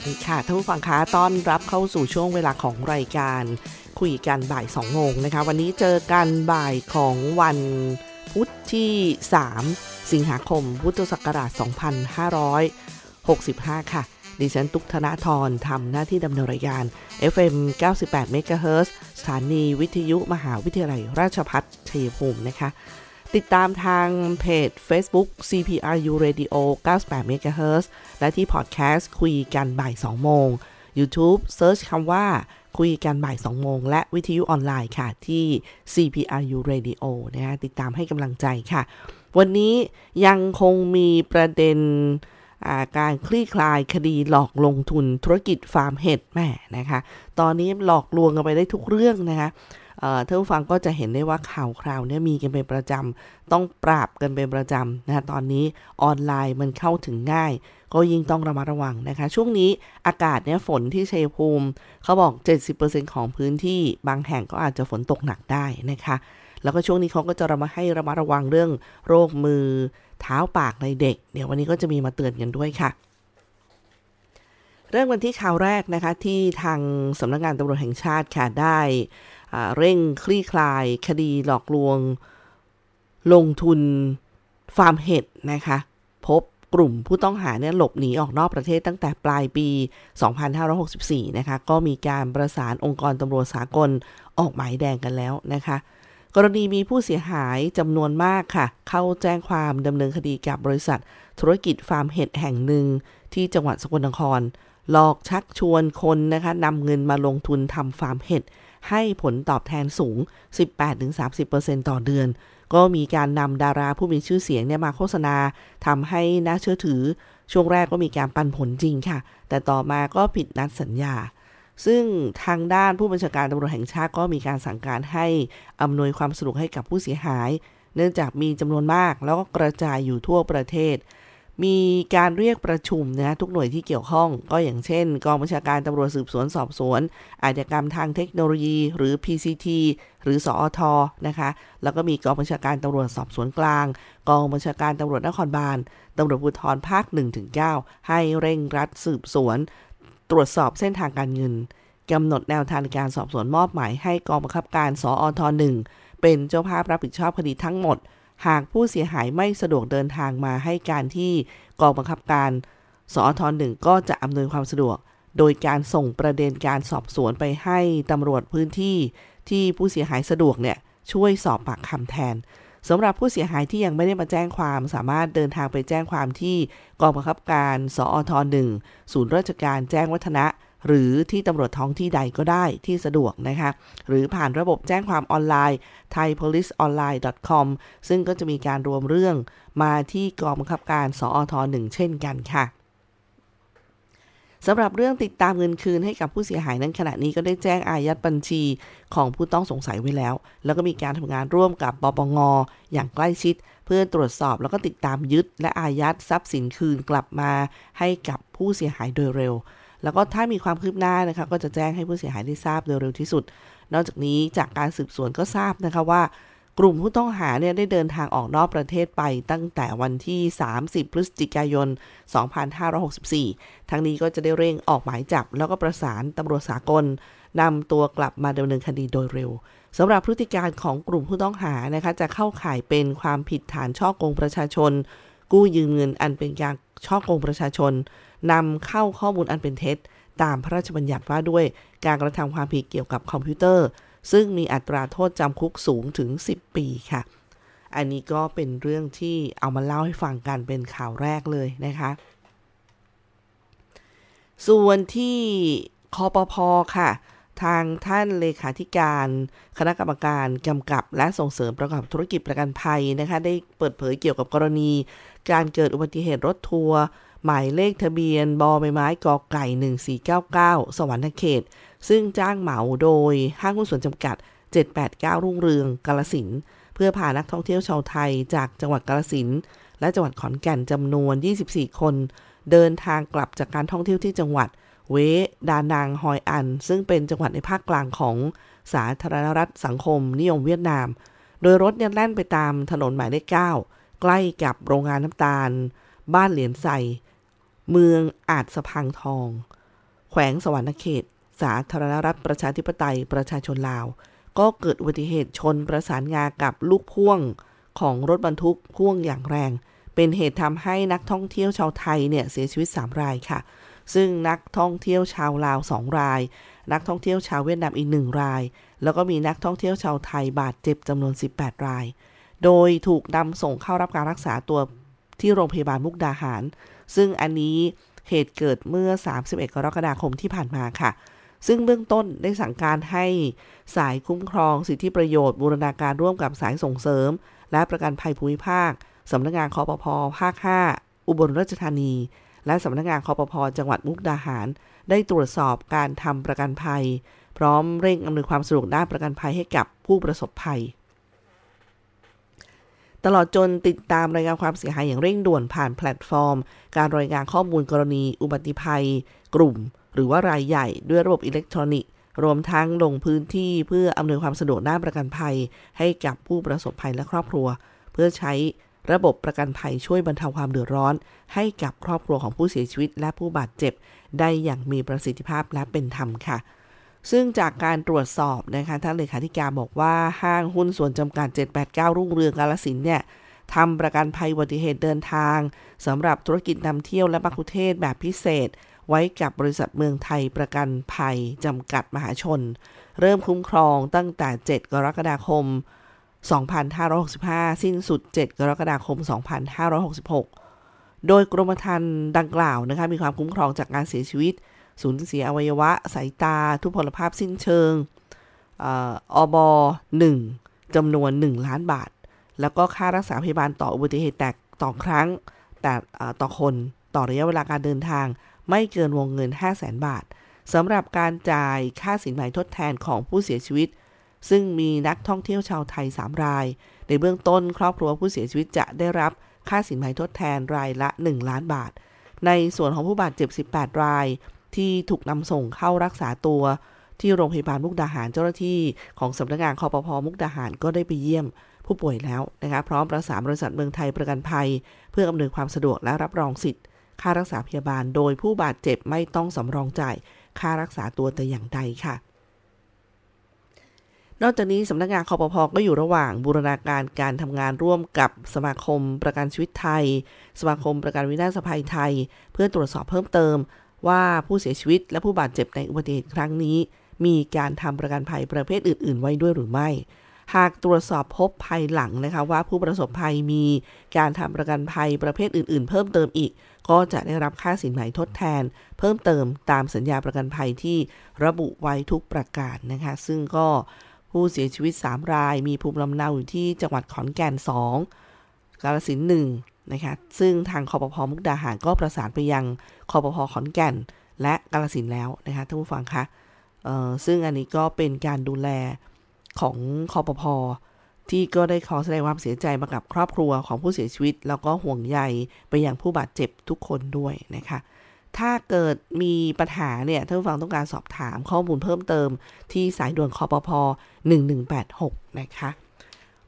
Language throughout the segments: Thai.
สดีค่ะท่านผู้ฟังคะต้อนรับเข้าสู่ช่วงเวลาของรายการคุยกันบ่าย2โมงนะคะ วันนี้เจอกันบ่ายของวันพุธที่ 3 สิงหาคม พุทธศักราช 2565 ค่ะ ดิฉันตุกธนาธรทำหน้าที่ดำเนินรายการ FM 98 MHz สถานีวิทยุมหาวิทยาลัยราชพัฒชัยภูมินะคะ ติดตามทางเพจ Facebook CPRU Radio 98 MHz และที่พอดแคสต์คุยกันบ่าย 2 โมง YouTube เซิร์ชคำว่าคุยกันบ่าย 2 โมง และวิทยุออนไลน์ค่ะ ที่ CPRU Radio นะติดตามให้กำลังใจค่ะ วันนี้ยังคงมีประเด็นการคลี่คลายคดีหลอกลงทุนธุรกิจฟาร์มเห็ดแม่นะคะ ตอนนี้หลอกลวงกันไปได้ทุกเรื่องนะคะ ท่านผู้ฟังก็จะเห็นได้ว่าข่าวคราวเนี่ยมีกันเป็นประจำ ต้องปราบกันเป็นประจำนะคะตอนนี้ออนไลน์มันเข้าถึงง่าย ก็ยิ่งต้องระมัดระวังนะคะ ช่วงนี้อากาศเนี่ยฝนที่ชัยภูมิ เขาบอก 70%ของพื้นที่บางแห่งก็อาจจะฝนตกหนักได้นะคะแล้วก็ช่วงนี้เขาก็จะระมาให้ระมัดระวังเรื่องโรคมือเท้าปากในเด็ก เดี๋ยววันนี้ก็จะมีมาเตือนกันด้วยค่ะเรื่องวันที่ข่าวแรกนะคะที่ทางสำนักงงานตำรวจแห่งชาติค่ะได้ เร่งคลี่คลาย คดีหลอกลวง ลงทุนฟาร์มเห็ดนะคะ พบกลุ่มผู้ต้องหาเนี่ยหลบหนีออกนอกประเทศตั้งแต่ปลายปี 2564 นะคะ ก็มีการประสานองค์กรตำรวจสากลออกหมายแดงกันแล้วนะคะ กรณีมีผู้เสียหายจำนวนมากค่ะ เข้าแจ้งความดำเนินคดีกับบริษัท ธุรกิจฟาร์มเห็ดแห่งหนึ่งที่จังหวัดสกลนคร หลอกชักชวนคนนะคะนำเงินมาลงทุนทำฟาร์มเห็ด ให้ผลตอบแทนสูง 18-30%ต่อเดือน ก็มีการนำดาราผู้มีชื่อเสียงเนี่ยมาโฆษณาทำให้น่าเชื่อถือ ช่วงแรกก็มีการปันผลจริงค่ะ แต่ต่อมาก็ผิดนัดสัญญาซึ่งทางด้านผู้บัญชาการตำรวจแห่งชาติก็มีการสั่งการให้อำนวยความสะดวกให้กับผู้เสียหาย เนื่องจากมีจำนวนมากแล้วก็กระจายอยู่ทั่วประเทศ มีการเรียกประชุมนะทุกหน่วยที่เกี่ยวข้อง ก็อย่างเช่น กองบัญชาการตำรวจสืบสวนสอบสวน อาชญากรรมทางเทคโนโลยี หรือ PCT หรือสอทนะคะ แล้วก็มีกองบัญชาการตำรวจสอบสวนกลาง กองบัญชาการตำรวจนครบาลตำรวจภูธรภาค 1-9 ให้เร่งรัดสืบสวน ตรวจสอบเส้นทางการเงินกำหนดแนวทางการสอบสวนมอบหมายให้กองบังคับการสอท1เป็นเจ้าภาพรับผิดชอบคดีทั้งหมด หากผู้เสียหายไม่สะดวกเดินทางมาให้การที่กองบังคับการสอทหนึ่งก็จะอำนวยความสะดวก โดยการส่งประเด็นการสอบสวนไปให้ตำรวจพื้นที่ ที่ผู้เสียหายสะดวกเนี่ยช่วยสอบปากคำแทนสำหรับผู้เสียหายที่ยังไม่ได้มาแจ้งความ สามารถเดินทางไปแจ้งความที่กองบังคับการ สอทหนึ่งศูนย์ราชการแจ้งวัฒนะ หรือที่ตำรวจท้องที่ใดก็ได้ที่สะดวกนะคะ หรือผ่านระบบแจ้งความออนไลน์ thaipoliceonline.com ซึ่งก็จะมีการรวมเรื่องมาที่กองบังคับการสอทหนึ่งเช่นกันค่ะสำหรับเรื่องติดตามเงินคืนให้กับผู้เสียหายนั้นขณะนี้ก็ได้แจ้งอายัดบัญชีของผู้ต้องสงสัยไว้แล้ว แล้วก็มีการทำงานร่วมกับปปงอย่างใกล้ชิด เพื่อตรวจสอบแล้วก็ติดตามยึด และอายัดทรัพย์สินคืนกลับมาให้กับผู้เสียหายโดยเร็ว แล้วก็ถ้ามีความคืบหน้านะคะก็จะแจ้งให้ผู้เสียหายได้ทราบโดยเร็วที่สุด นอกจากนี้จากการสืบสวนก็ทราบนะคะว่ากลุ่มผู้ต้องหาเนี่ยได้เดินทางออกนอกประเทศไปตั้งแต่วันที่ 30 พฤศจิกายน 2564 ทั้งนี้ก็จะได้เร่งออกหมายจับ แล้วก็ประสานตำรวจสากลนำตัวกลับมาดำเนินคดีโดยเร็วสำหรับพฤติการของกลุ่มผู้ต้องหานะคะจะเข้าข่ายเป็นความผิดฐานช่อโกงประชาชน กู้ยืมเงินอันเป็นการช่อโกงประชาชน นำเข้าข้อมูลอันเป็นเท็จ ตามพระราชบัญญัติว่าด้วยการกระทำความผิดเกี่ยวกับคอมพิวเตอร์ ซึ่งมีอัตราโทษจำคุกสูงถึง 10 ปีค่ะ อันนี้ก็เป็นเรื่องที่เอามาเล่าให้ฟังกันเป็นข่าวแรกเลยนะคะ ส่วนที่คอปพอค่ะ ทางท่านเลขาธิการคณะกรรมการกำกับและส่งเสริมประกอบธุรกิจประกันภัยนะคะ ได้เปิดเผยเกี่ยวกับกรณี การเกิดอุบัติเหตุรถทัวร์ หมายเลขทะเบียนบอใบไม้กอไก่ 1499 สวรรณเขต ซึ่งจ้างเหมาโดยห้างหุ้นส่วนจำกัด 789 รุ่งเรืองกาลสินเพื่อพานักท่องเที่ยวชาวไทยจากจังหวัดกาลสินและจังหวัดขอนแก่นจำนวน 24 คน เดินทางกลับจากการท่องเที่ยวที่จังหวัด เว ดานาง ฮอยอัน ซึ่งเป็นจังหวัดในภาคกลางของสาธารณรัฐสังคมนิยมเวียดนาม โดยรถเนี่ยแล่นไปตามถนนหมายเลข9ใกล้กับโรงงานน้ำตาล บ้านเหรียญใส เมืองอาจสะพังทอง แขวงสวรรณเขต สาธารณรัฐประชาธิปไตยประชาชนลาว ก็เกิดอุบัติเหตุชนประสานงากับลูกพ่วงของรถบรรทุกพ่วงอย่างแรง เป็นเหตุทำให้นักท่องเที่ยวชาวไทยเนี่ยเสียชีวิต 3 รายค่ะ ซึ่งนักท่องเที่ยวชาวลาว 2 ราย นักท่องเที่ยวชาวเวียดนามอีก 1 ราย แล้วก็มีนักท่องเที่ยวชาวไทยบาดเจ็บจำนวน 18 ราย โดยถูกนำส่งเข้ารับการรักษาตัวที่โรงพยาบาลมุกดาหาร ซึ่งอันนี้เหตุเกิดเมื่อ 31 กรกฎาคมที่ผ่านมาค่ะ ซึ่งเบื้องต้นได้สั่งการให้สายคุ้มครองสิทธิประโยชน์บูรณาการร่วมกับสายส่งเสริม และประกันภัยภูมิภาคสำนักงงานคอปพภาค 5 อุบลราชธานี และสำนักงงานคอปพจังหวัดมุกดาหาร ได้ตรวจสอบการทำประกันภัย พร้อมเร่งอำนวยความสะดวกด้านประกันภัยให้กับผู้ประสบภัย ตลอดจนติดตามรายงานความเสียหายอย่างเร่งด่วนผ่านแพลตฟอร์ม การรายงานข้อมูลกรณี อุบัติภัย กลุ่ม หรือว่ารายใหญ่ด้วยระบบอิเล็กทรอนิกส์รวมทั้งลงพื้นที่เพื่ออำนวยความสะดวกด้านประกันภัย ให้กับผู้ประสบภัยและครอบครัว เพื่อใช้ระบบประกันภัยช่วยบรรเทาความเดือดร้อน ให้กับครอบครัวของผู้เสียชีวิตและผู้บาดเจ็บ ได้อย่างมีประสิทธิภาพและเป็นธรรมค่ะ ซึ่งจากการตรวจสอบนะคะท่านเลขาธิการบอกว่าห้างหุ้นส่วนจำกัด 789 รุ่งเรืองกาลสินเนี่ยทำประกันภัยอุบัติเหตุเดินทางสำหรับธุรกิจนำเที่ยวและบัคุเทศแบบพิเศษ ไว้กับบริษัทเมืองไทยประกันภัยจำกัดมหาชน เริ่มคุ้มครองตั้งแต่ 7 กรกฎาคม 2565 สิ้นสุด 7 กรกฎาคม 2566 โดยกรมธรรม์ดังกล่าวนะคะมีความคุ้มครองจากการเสียชีวิต สูญเสียอวัยวะ สายตา ทุพพลภาพสิ้นเชิงอบหนึ่งจำนวน 1 ล้านบาท แล้วก็ค่ารักษาพยาบาลต่ออุบัติเหตุแตกต่อครั้ง แต่ต่อคนต่อระยะเวลาการเดินทาง ไม่เกินวงเงิน 5 0 0แสนบาทสำหรับการจ่ายค่าสินไหมทดแทนของผู้เสียชีวิต ซึ่งมีนักท่องเที่ยวชาวไทย 3 ราย ในเบื้องต้นครอบครัวผู้เสียชีวิตจะได้รับค่าสินไหมทดแทนรายละ 1 ล้านบาท ในส่วนของผู้บาดเจ็บ 18 ราย ที่ถูกนำส่งเข้ารักษาตัวที่โรงพยาบาลมุกดาหารเจ้าหน้าที่ของสำนักงานคอปพอมุกดาหารก็ได้ไปเยี่ยมผู้ป่วยแล้วนะคะพร้อมประสานบริษัทเมืองไทยประกันภัย เพื่ออำนวยความสะดวกและรับรองสิทธิ์ ค่ารักษาพยาบาลโดยผู้บาดเจ็บไม่ต้องสำรองจ่าย ค่ารักษาตัวแต่อย่างใดค่ะ นอกจากนี้สำนักงานคอปพอก็อยู่ระหว่างบูรณาการการทำงานร่วมกับสมาคมประกันชีวิตไทย สมาคมประกันวินาศภัยไทย เพื่อตรวจสอบเพิ่มเติม ว่าผู้เสียชีวิตและผู้บาดเจ็บในอุบัติเหตุครั้งนี้ มีการทำประกันภัยประเภทอื่น ๆ ไว้ด้วยหรือไม่ หากตรวจสอบพบภายหลังนะคะว่าผู้ประสบภัยมีการทำประกันภัยประเภทอื่น ๆ เพิ่มเติมอีก ก็จะได้รับค่าสินไหมทดแทน เพิ่มเติมตามสัญญาประกันภัยที่ระบุไว้ทุกประการนะคะ ซึ่งก็ผู้เสียชีวิต 3 ราย มีภูมิลำเนาอยู่ที่จังหวัดขอนแก่น 2 กาลสินหนึ่งนะคะ ซึ่งทางคอปพอมุกดาหารก็ประสานไปยัง คอปพขอนแก่น และกาลสินแล้วนะคะท่านผู้ฟังคะซึ่งอันนี้ก็เป็นการดูแลของคอปพที่ก็ได้ขอแสดงความเสียใจมากับครอบครัวของผู้เสียชีวิต แล้วก็ห่วงใยไปยังผู้บาดเจ็บทุกคนด้วยนะคะ ถ้าเกิดมีปัญหาเนี่ยท่านผู้ฟังต้องการสอบถามข้อมูลเพิ่มเติมที่สายด่วนคอปพ1186 นะคะ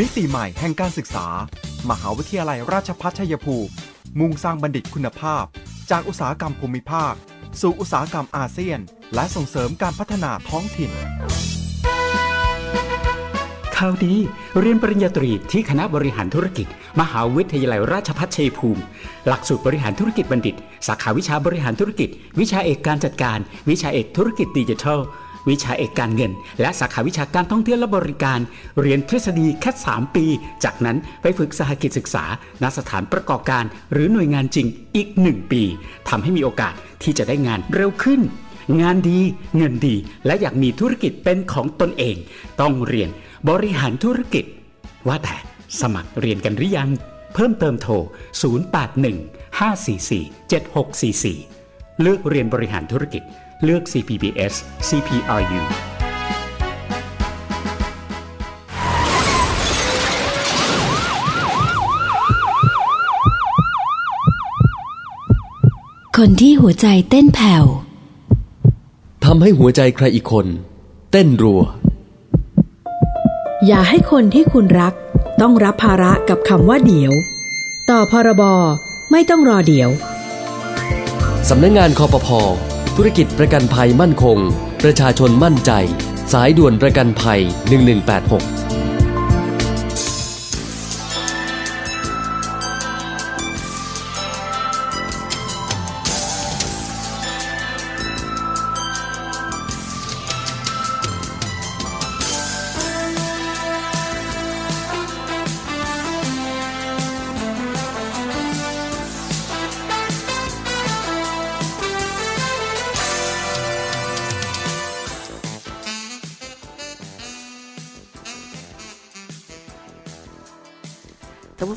มิติใหม่แห่งการศึกษา มหาวิทยาลัยราชภัฏชัยภูมิ มุ่งสร้างบัณฑิตคุณภาพ จากอุตสาหกรรมภูมิภาค สู่อุตสาหกรรมอาเซียน และส่งเสริมการพัฒนาท้องถิ่นข่าวดีเรียนปริญญาตรีที่คณะบริหารธุรกิจ มหาวิทยาลัยราชภัฏชัยภูมิ หลักสูตรบริหารธุรกิจบัณฑิต สาขาวิชาบริหารธุรกิจ วิชาเอกการจัดการ วิชาเอกธุรกิจดิจิทัล วิชาเอกการเงิน และสาขาวิชาการท่องเที่ยวและบริการ เรียนทฤษฎีแค่ 3 ปี จากนั้นไปฝึกสหกิจศึกษาณสถานประกอบการ หรือหน่วยงานจริงอีก 1 ปีทำให้มีโอกาสที่จะได้งานเร็วขึ้น งานดีเงินดี และอยากมีธุรกิจเป็นของตนเอง ต้องเรียนบริหารธุรกิจ ว่าแต่สมัครเรียนกันหรือยัง เพิ่มเติมโทร 081 544 7644 เลือกเรียนบริหารธุรกิจเลือก CPBS CPRU คนที่หัวใจเต้นแผ่วทำให้หัวใจใครอีกคน เต้นรัว อย่าให้คนที่คุณรัก ต้องรับภาระกับคำว่าเดี๋ยว ต่อพรบไม่ต้องรอเดี๋ยว สำนักงงานคอปพอ ธุรกิจประกันภัยมั่นคง ประชาชนมั่นใจ สายด่วนประกันภัย 1186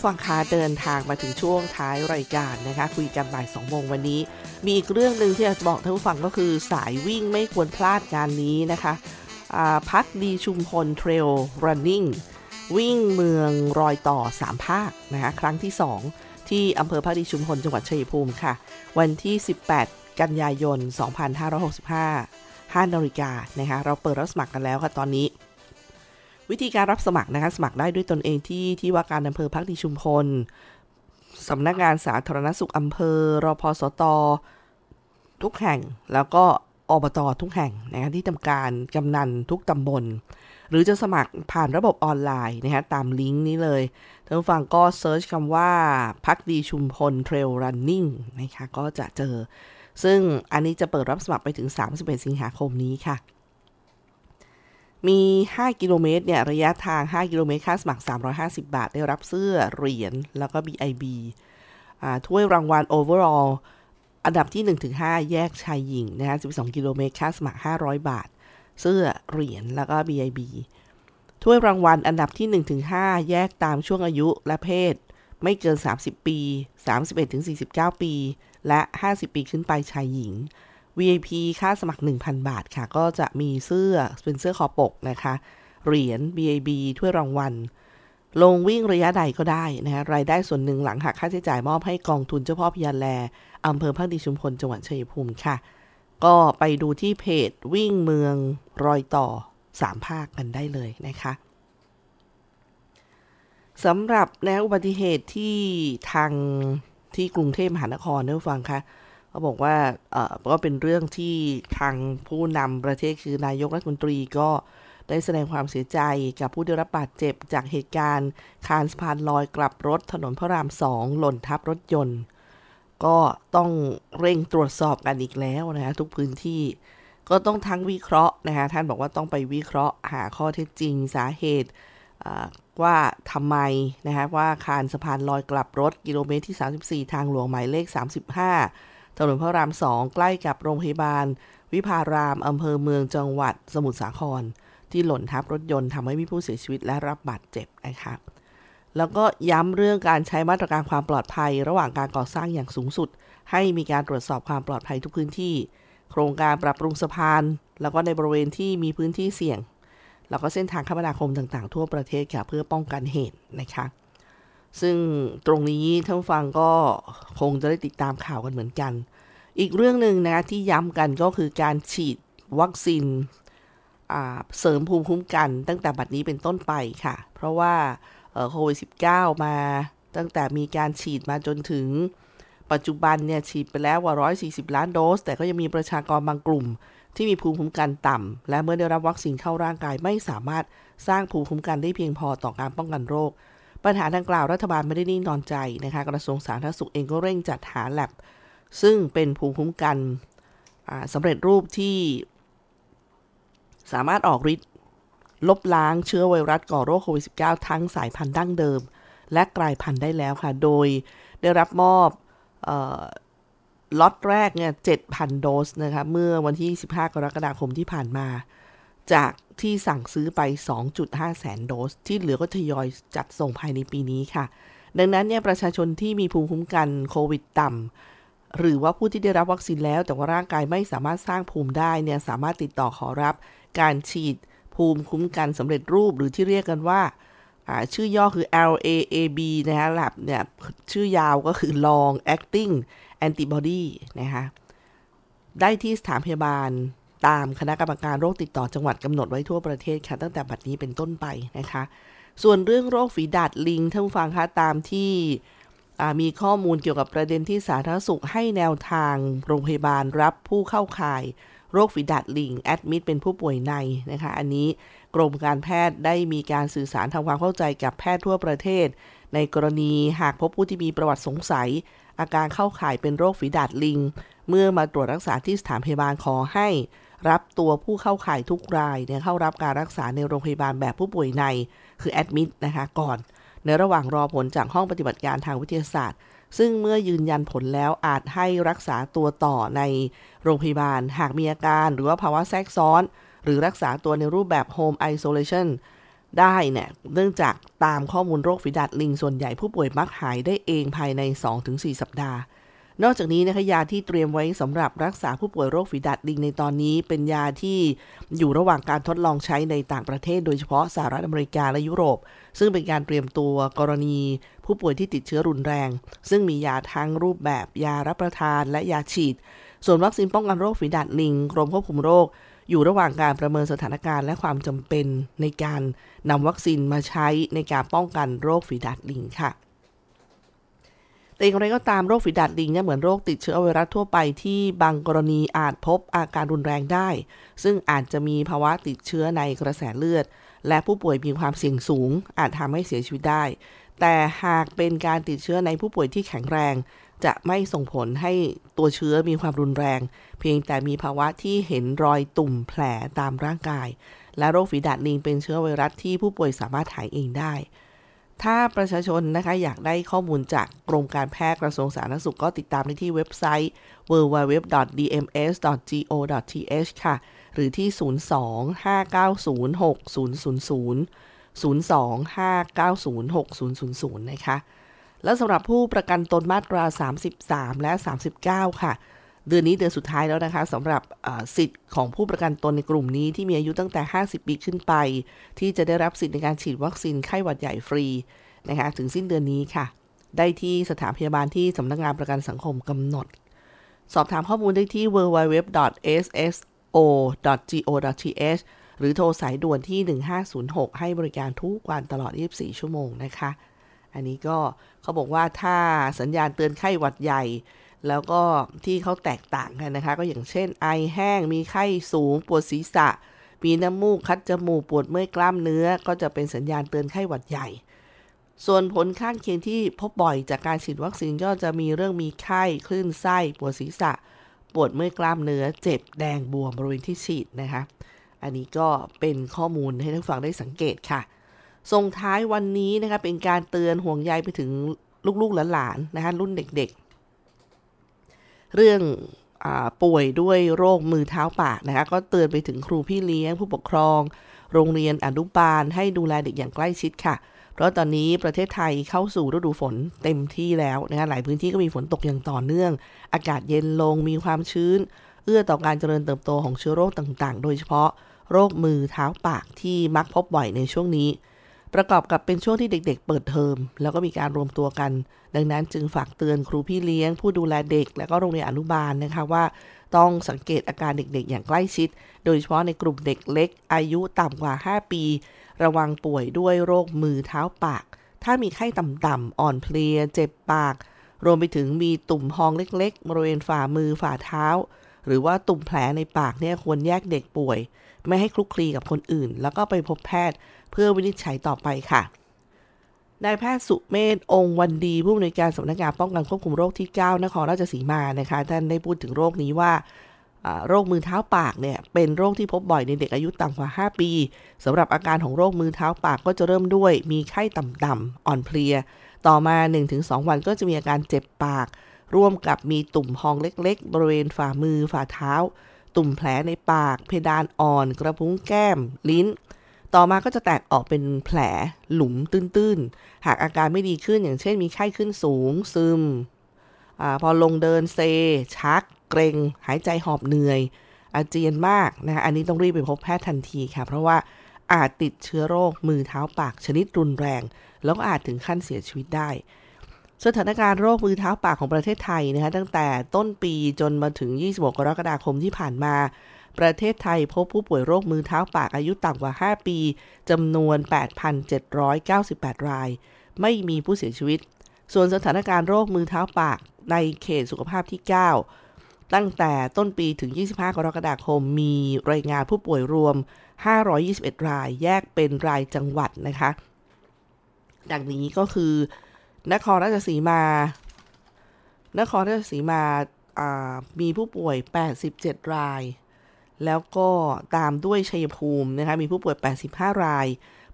ฟังคะเดินทางมาถึงช่วงท้ายรายการนะคะ คุยกันบ่ายสองโมงวันนี้ มีอีกเรื่องหนึ่งที่อยากจะบอกท่านผู้ฟังก็คือสายวิ่งไม่ควรพลาดงานนี้นะคะพักดีชุมพลเทรลรันนิ่งวิ่งเมืองรอยต่อ 3 ภาคนะคะครั้งที่ 2 ที่อำเภอพักดีชุมพลจังหวัดชัยภูมิค่ะ วันที่ 18 กันยายน 2565 5นาฬิกานะคะเราเปิดรับสมัครกันแล้วค่ะตอนนี้ วิธีการรับสมัครนะคะสมัครได้ด้วยตนเองที่ที่ว่าการอำเภอภักดีชุมพลสำนักงานสาธารณสุขอำเภอรพ.สต.ทุกแห่งแล้วก็อบต.ทุกแห่งนะคะที่ทำการกำนันทุกตำบล หรือจะสมัครผ่านระบบออนไลน์นะคะตามลิงก์นี้เลยท่านผู้ฟังก็ search คำว่าภักดีชุมพล trail running นะคะก็จะเจอ ซึ่งอันนี้จะเปิดรับสมัครไปถึง 31 สิงหาคมนี้ค่ะ มี 5 กิโลเมตรเนี่ยระยะทาง 5 กิโลเมตรค่าสมัคร 350 บาท ได้รับเสื้อเหรียญแล้วก็ BIB อ่าถ้วยรางวัล overall อันดับที่ 1-5 แยกชายหญิงนะฮะ12 กิโลเมตรค่าสมัคร 500 บาท เสื้อเหรียญแล้วก็ BIB ถ้วยรางวัลอันดับที่ 1-5 แยกตามช่วงอายุและเพศ ไม่เกิน 30 ปี 31-49 ปี และ 50 ปีขึ้นไปชายหญิง VIP ค่าสมัคร 1,000 บาทค่ะ ก็จะมีเสื้อเป็นเสื้อคอปกนะคะ เหรียญ BAB ถ้วยรางวัล ลงวิ่งระยะใดก็ได้นะคะรายได้ส่วนหนึ่งหลังหักค่าใช้จ่ายมอบให้กองทุนเจ้าพ่อพยาแลอำเภอพักดีชุมพลจังหวัดชัยภูมิค่ะ ก็ไปดูที่เพจวิ่งเมืองรอยต่อ 3 ภาคกันได้เลยนะคะสำหรับแล้วอุบัติเหตุที่ทางที่กรุงเทพมหานครเนี่ยฟังคะ เขาบอกว่าเอ่อก็เป็นเรื่องที่ทางผู้นำประเทศคือนายกรัฐมนตรีก็ได้แสดงความเสียใจกับผู้ได้รับบาดเจ็บจากเหตุการณ์คานสะพานลอยกลับรถถนนพระรามสองหล่นทับรถยนต์ ก็ต้องเร่งตรวจสอบกันอีกแล้วนะคะทุกพื้นที่ก็ต้องทั้งวิเคราะห์นะคะท่านบอกว่าต้องไปวิเคราะห์หาข้อเท็จจริงสาเหตุอ่าว่าทำไมนะคะว่าคานสะพานลอยกลับรถกิโลเมตรที่ 34 ทางหลวงหมายเลข 35 ถนนพระราม2ใกล้กับโรงพยาบาล วิภารามอำเภอเมืองจังหวัดสมุทรสาคร ที่หล่นทับรถยนต์ทำให้มีผู้เสียชีวิตและรับบาดเจ็บนะคะแล้วก็ย้ำเรื่องการใช้มาตรการความปลอดภัย ระหว่างการก่อสร้างอย่างสูงสุด ให้มีการตรวจสอบความปลอดภัยทุกพื้นที่ โครงการปรับปรุงสะพาน แล้วก็ในบริเวณที่มีพื้นที่เสี่ยง แล้วก็เส้นทางคมนาคมต่างๆ ทั่วประเทศค่ะเพื่อป้องกันเหตุนะคะ ซึ่งตรงนี้ท่านฟังก็คงจะได้ติดตามข่าวกันเหมือนกัน อีกเรื่องหนึ่งนะที่ย้ำกันก็คือการฉีดวัคซีนเสริมภูมิคุ้มกันตั้งแต่บัดนี้เป็นต้นไปค่ะ เพราะว่าโควิด -19 มาตั้งแต่มีการฉีดมาจนถึงปัจจุบันเนี่ยฉีดไปแล้วกว่า 140 ล้านโดส แต่ก็ยังมีประชากรบางกลุ่ม ที่มีภูมิคุ้มกันต่ำ และเมื่อได้รับวัคซีนเข้าร่างกายไม่สามารถสร้างภูมิคุ้มกันได้เพียงพอต่อการป้องกันโรค ปัญหาดังกล่าวรัฐบาลไม่ได้นิ่งนอนใจนะคะกระทรวงสาธารณสุขเองก็เร่งจัดหาแลบซึ่งเป็นภูมิคุ้มกันสำเร็จรูปที่สามารถออกฤทธิ์ลบล้างเชื้อไวรัสก่อโรคโควิด -19 ทั้งสายพันธุ์ดั้งเดิม และกลายพันธุ์ได้แล้วค่ะ โดยได้รับมอบล็อตแรกเนี่ย 7,000 โดสนะคะ เมื่อวันที่ 15 กรกฎาคมที่ผ่านมา จาก ที่สั่งซื้อไป 2.5 แสนโดส ที่เหลือก็ทยอยจัดส่งภายในปีนี้ค่ะ ดังนั้นเนี่ยประชาชนที่มีภูมิคุ้มกันโควิดต่ำหรือว่าผู้ที่ได้รับวัคซีนแล้ว แต่ว่าร่างกายไม่สามารถสร้างภูมิได้เนี่ยสามารถติดต่อขอรับ การฉีดภูมิคุ้มกันสำเร็จรูปหรือที่เรียกกันว่าชื่อย่อคือ LAAB นะฮะ lab เนี่ยชื่อยาวก็คือ long acting antibody นะคะได้ที่สถานพยาบาล ตามคณะกรรมการโรคติดต่อจังหวัดกำหนดไว้ทั่วประเทศค่ะ ตั้งแต่บัดนี้เป็นต้นไปนะคะ ส่วนเรื่องโรคฝีดาดลิงท่านฟังคะตามที่มีข้อมูลเกี่ยวกับประเด็นที่สาธารณสุขให้แนวทางโรงพยาบาลรับผู้เข้าข่าย โรคฝีดาดลิงแอดมิดเป็นผู้ป่วยในนะคะอันนี้กรมการแพทย์ได้มีการสื่อสารทำความเข้าใจกับแพทย์ทั่วประเทศ ในกรณีหากพบผู้ที่มีประวัติสงสัย อาการเข้าข่ายเป็นโรคฝีดาดลิง เมื่อมาตรวจรักษาที่สถานพยาบาลขอให้ รับตัวผู้เข้าข่ายทุกรายเนี่ยเข้ารับการรักษาในโรงพยาบาลแบบผู้ป่วยในคือแอดมิดนะคะก่อน ในระหว่างรอผลจากห้องปฏิบัติการทางวิทยาศาสตร์ ซึ่งเมื่อยืนยันผลแล้วอาจให้รักษาตัวต่อในโรงพยาบาล หากมีอาการ หรือว่าภาวะแทรกซ้อน หรือรักษาตัวในรูปแบบ Home Isolation ได้เนี่ยเนื่องจากตามข้อมูลโรคฝีดาดลิงส่วนใหญ่ผู้ป่วยมักหายได้เองภายใน 2-4 สัปดาห์ นอกจากนี้นะคะยาที่เตรียมไว้สำหรับรักษาผู้ป่วยโรคฝีดาดลิงในตอนนี้ เป็นยาที่อยู่ระหว่างการทดลองใช้ในต่างประเทศ โดยเฉพาะสหรัฐอเมริกาและยุโรป ซึ่งเป็นการเตรียมตัวกรณีผู้ป่วยที่ติดเชื้อรุนแรง ซึ่งมียาทั้งรูปแบบ ยารับประทาน และยาฉีด ส่วนวัคซีนป้องกันโรคฝีดาดลิงกรมควบคุมโรค อยู่ระหว่างการประเมินสถานการณ์และความจำเป็นในการนำวัคซีนมาใช้ในการป้องกันโรคฝีดาดลิงค่ะ แต่อย่างไรก็ตามโรคฝีดาดลิงเนี่ยเหมือนโรคติดเชื้อไวรัสทั่วไปที่บางกรณีอาจพบอาการรุนแรงได้ ซึ่งอาจจะมีภาวะติดเชื้อในกระแสเลือด และผู้ป่วยมีความเสี่ยงสูง อาจทำให้เสียชีวิตได้ แต่หากเป็นการติดเชื้อในผู้ป่วยที่แข็งแรง จะไม่ส่งผลให้ตัวเชื้อมีความรุนแรง เพียงแต่มีภาวะที่เห็นรอยตุ่มแผลตามร่างกาย และโรคฝีดาดลิงเป็นเชื้อไวรัสที่ผู้ป่วยสามารถหายเองได้ ถ้าประชาชนนะคะอยากได้ข้อมูลจากกรมการแพทย์กระทรวงสาธารณสุขก็ติดตามได้ที่เว็บไซต์ www.dms.go.th ค่ะ หรือที่ 02-590-6000 025906000 นะคะ แล้วสำหรับผู้ประกันตนมาตรา 33 และ 39 ค่ะ เดือนนี้เดือนสุดท้ายแล้วนะคะสำหรับสิทธิ์ของผู้ประกันตนในกลุ่มนี้ที่มีอายุตั้งแต่ 50 ปีขึ้นไป ที่จะได้รับสิทธิ์ในการฉีดวัคซีนไข้หวัดใหญ่ฟรีนะคะถึงสิ้นเดือนนี้ค่ะ ได้ที่สถานพยาบาลที่สำนักงงานประกันสังคมกำหนด สอบถามข้อมูลได้ที่ www.sso.go.th หรือโทรสายด่วนที่ 1506 ให้บริการทุกวันตลอด 24 ชั่วโมงนะคะ อันนี้ก็เขาบอกว่าถ้าสัญญาณเตือนไข้หวัดใหญ่ แล้วก็ที่เขาแตกต่างกันนะคะ ก็อย่างเช่น ไอแห้งมีไข้สูง ปวดศีรษะ มีน้ำมูกคัดจมูกปวดเมื่อยกล้ามเนื้อ ก็จะเป็นสัญญาณเตือนไข้หวัดใหญ่ ส่วนผลข้างเคียงที่พบบ่อยจากการฉีดวัคซีนก็จะมีเรื่องมีไข้คลื่นไส้ปวดศีรษะ ปวดเมื่อยกล้ามเนื้อ เจ็บแดงบวมบริเวณที่ฉีดนะคะ อันนี้ก็เป็นข้อมูลให้ท่านฟังได้สังเกตค่ะส่งท้ายวันนี้นะคะเป็นการเตือนห่วงใยไปถึงลูกๆหลานๆนะคะรุ่นเด็กๆ เรื่องอป่วยด้วยโรคมือเท้าปากนะคะ ก็เตือนไปถึงครูพี่เลี้ยง ผู้ปกครอง โรงเรียนอนุบาลให้ดูแลเด็กอย่างใกล้ชิดค่ะ เพราะตอนนี้ประเทศไทยเข้าสู่ฤดูฝนเต็มที่แล้วนะคะหลายพื้นที่ก็มีฝนตกอย่างต่อเนื่อง อากาศเย็นลงมีความชื้น เอื้อต่อการเจริญเติบโตของเชื้อโรคต่างๆ โดยเฉพาะโรคมือเท้าปากที่มักพบบ่อยในช่วงนี้ ประกอบกับเป็นช่วงที่เด็ก ๆ เปิดเทอม แล้วก็มีการรวมตัวกัน ดังนั้นจึงฝากเตือนครูพี่เลี้ยง ผู้ดูแลเด็ก และก็โรงเรียนอนุบาลนะคะว่า ต้องสังเกตอาการเด็กๆ อย่างใกล้ชิด โดยเฉพาะในกลุ่มเด็กเล็ก อายุต่ำกว่า 5 ปี ระวังป่วยด้วยโรคมือเท้าปาก ถ้ามีไข้ต่ำๆอ่อนเพลีย เจ็บปาก รวมไปถึงมีตุ่มพองเล็ก ๆ บริเวณฝ่ามือฝ่าเท้า หรือว่าตุ่มแผลในปากเนี่ยควรแยกเด็กป่วย ไม่ให้คลุกคลีกับคนอื่น แล้วก็ไปพบแพทย์เพื่อวินิจฉัยต่อไปค่ะนายแพทย์สุเมธองค์วันดี ผู้อำนวยการสำนักงานป้องกันควบคุมโรคที่ 9 นครราชสีมานะคะท่านได้พูดถึงโรคนี้ว่าโรคมือเท้าปากเนี่ยเป็นโรคที่พบบ่อยในเด็กอายุต่ำกว่า 5 ปีสำหรับอาการของโรคมือเท้าปากก็จะเริ่มด้วย มีไข้ต่ำๆอ่อนเพลีย ต่อมา 1-2 วันก็จะมีอาการเจ็บปาก ร่วมกับมีตุ่มพองเล็ก ๆ บริเวณฝ่ามือฝ่าเท้า ตุ่มแผลในปาก เพดานอ่อน กระพุ้งแก้ม ลิ้น ต่อมาก็จะแตกออกเป็นแผลหลุมตื้นๆ หากอาการไม่ดีขึ้นอย่างเช่นมีไข้ขึ้นสูง ซึมอพอลงเดินเซ ชัก เกรง หายใจหอบเหนื่อย อาเจียนมากนะคะอันนี้ต้องรีบไปพบแพทย์ทันทีค่ะ เพราะว่าอาจติดเชื้อโรคมือเท้าปากชนิดรุนแรง แล้วก็อาจถึงขั้นเสียชีวิตได้ สถานการณ์โรคมือเท้าปากของประเทศไทยนะคะตั้งแต่ต้นปีจนมาถึง 26 กรกฎาคมที่ผ่านมา ประเทศไทยพบผู้ป่วยโรคมือเท้าปากอายุต่ำกว่า 5 ปีจำนวน 8,798 ราย ไม่มีผู้เสียชีวิต ส่วนสถานการณ์โรคมือเท้าปากในเขตสุขภาพที่ 9 ตั้งแต่ต้นปีถึง 25 กรกฎาคม มีรายงานผู้ป่วยรวม 521 ราย แยกเป็นรายจังหวัดนะคะ ดังนี้ก็คือ นครราชสีมา นครราชสีมามีผู้ป่วย 87 ราย แล้วก็ตามด้วยชัยภูมินะคะ มีผู้ป่วย 85 ราย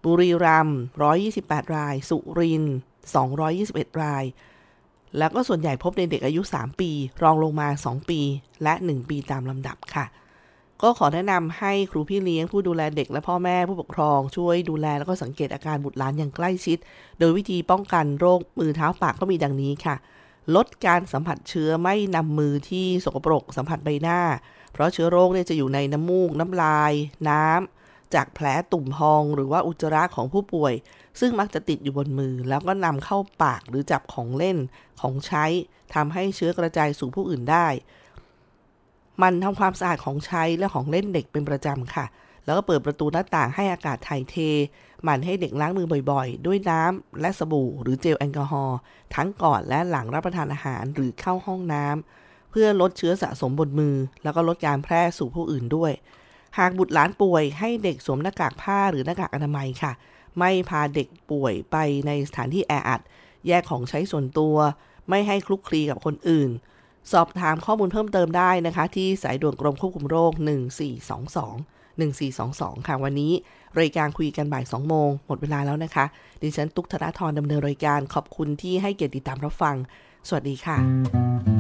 บุรีรัมย์128 ราย สุรินทร์221 ราย แล้วก็ส่วนใหญ่พบในเด็กอายุ 3 ปี รองลงมา 2 ปี และ 1 ปีตามลำดับค่ะ ก็ขอแนะนำให้ครูพี่เลี้ยงผู้ดูแลเด็กและพ่อแม่ผู้ปกครองช่วยดูแลแล้วก็สังเกตอาการบุตรหลานอย่างใกล้ชิด โดยวิธีป้องกันโรคมือเท้าปากก็มีดังนี้ค่ะ ลดการสัมผัสเชื้อไม่นำมือที่สกปรกสัมผัสใบหน้า เพราะเชื้อโรคเนี่ยจะอยู่ในน้ำมูก น้ำลาย น้ำจากแผลตุ่มพอง หรือว่าอุจจาระของผู้ป่วย ซึ่งมักจะติดอยู่บนมือ แล้วก็นำเข้าปากหรือจับของเล่นของใช้ทำให้เชื้อกระจายสู่ผู้อื่นได้ มันทำความสะอาดของใช้และของเล่นเด็กเป็นประจำค่ะ แล้วก็เปิดประตูหน้าต่างให้อากาศถ่ายเท มันให้เด็กล้างมือบ่อยๆ ด้วยน้ำและสบู่ หรือเจลแอลกอฮอล์ทั้งก่อนและหลังรับประทานอาหารหรือเข้าห้องน้ำเพื่อลดเชื้อสะสมบนมือ แล้วก็ลดการแพร่สู่ผู้อื่นด้วย หากบุตรหลานป่วยให้เด็กสวมหน้ากากผ้าหรือหน้ากากอนามัยค่ะ ไม่พาเด็กป่วยไปในสถานที่แออัด แยกของใช้ส่วนตัว ไม่ให้คลุกคลีกับคนอื่น สอบถามข้อมูลเพิ่มเติมได้นะคะ ที่สายด่วนกรมควบคุมโรค 1422 1422 ค่ะ วันนี้รายการคุยกันบ่าย 2 โมง หมดเวลาแล้วนะคะ ดิฉันตุ๊กธนาธรดำเนินรายการขอบคุณที่ให้เกียรติติดตามรับฟัง สวัสดีค่ะ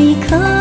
一颗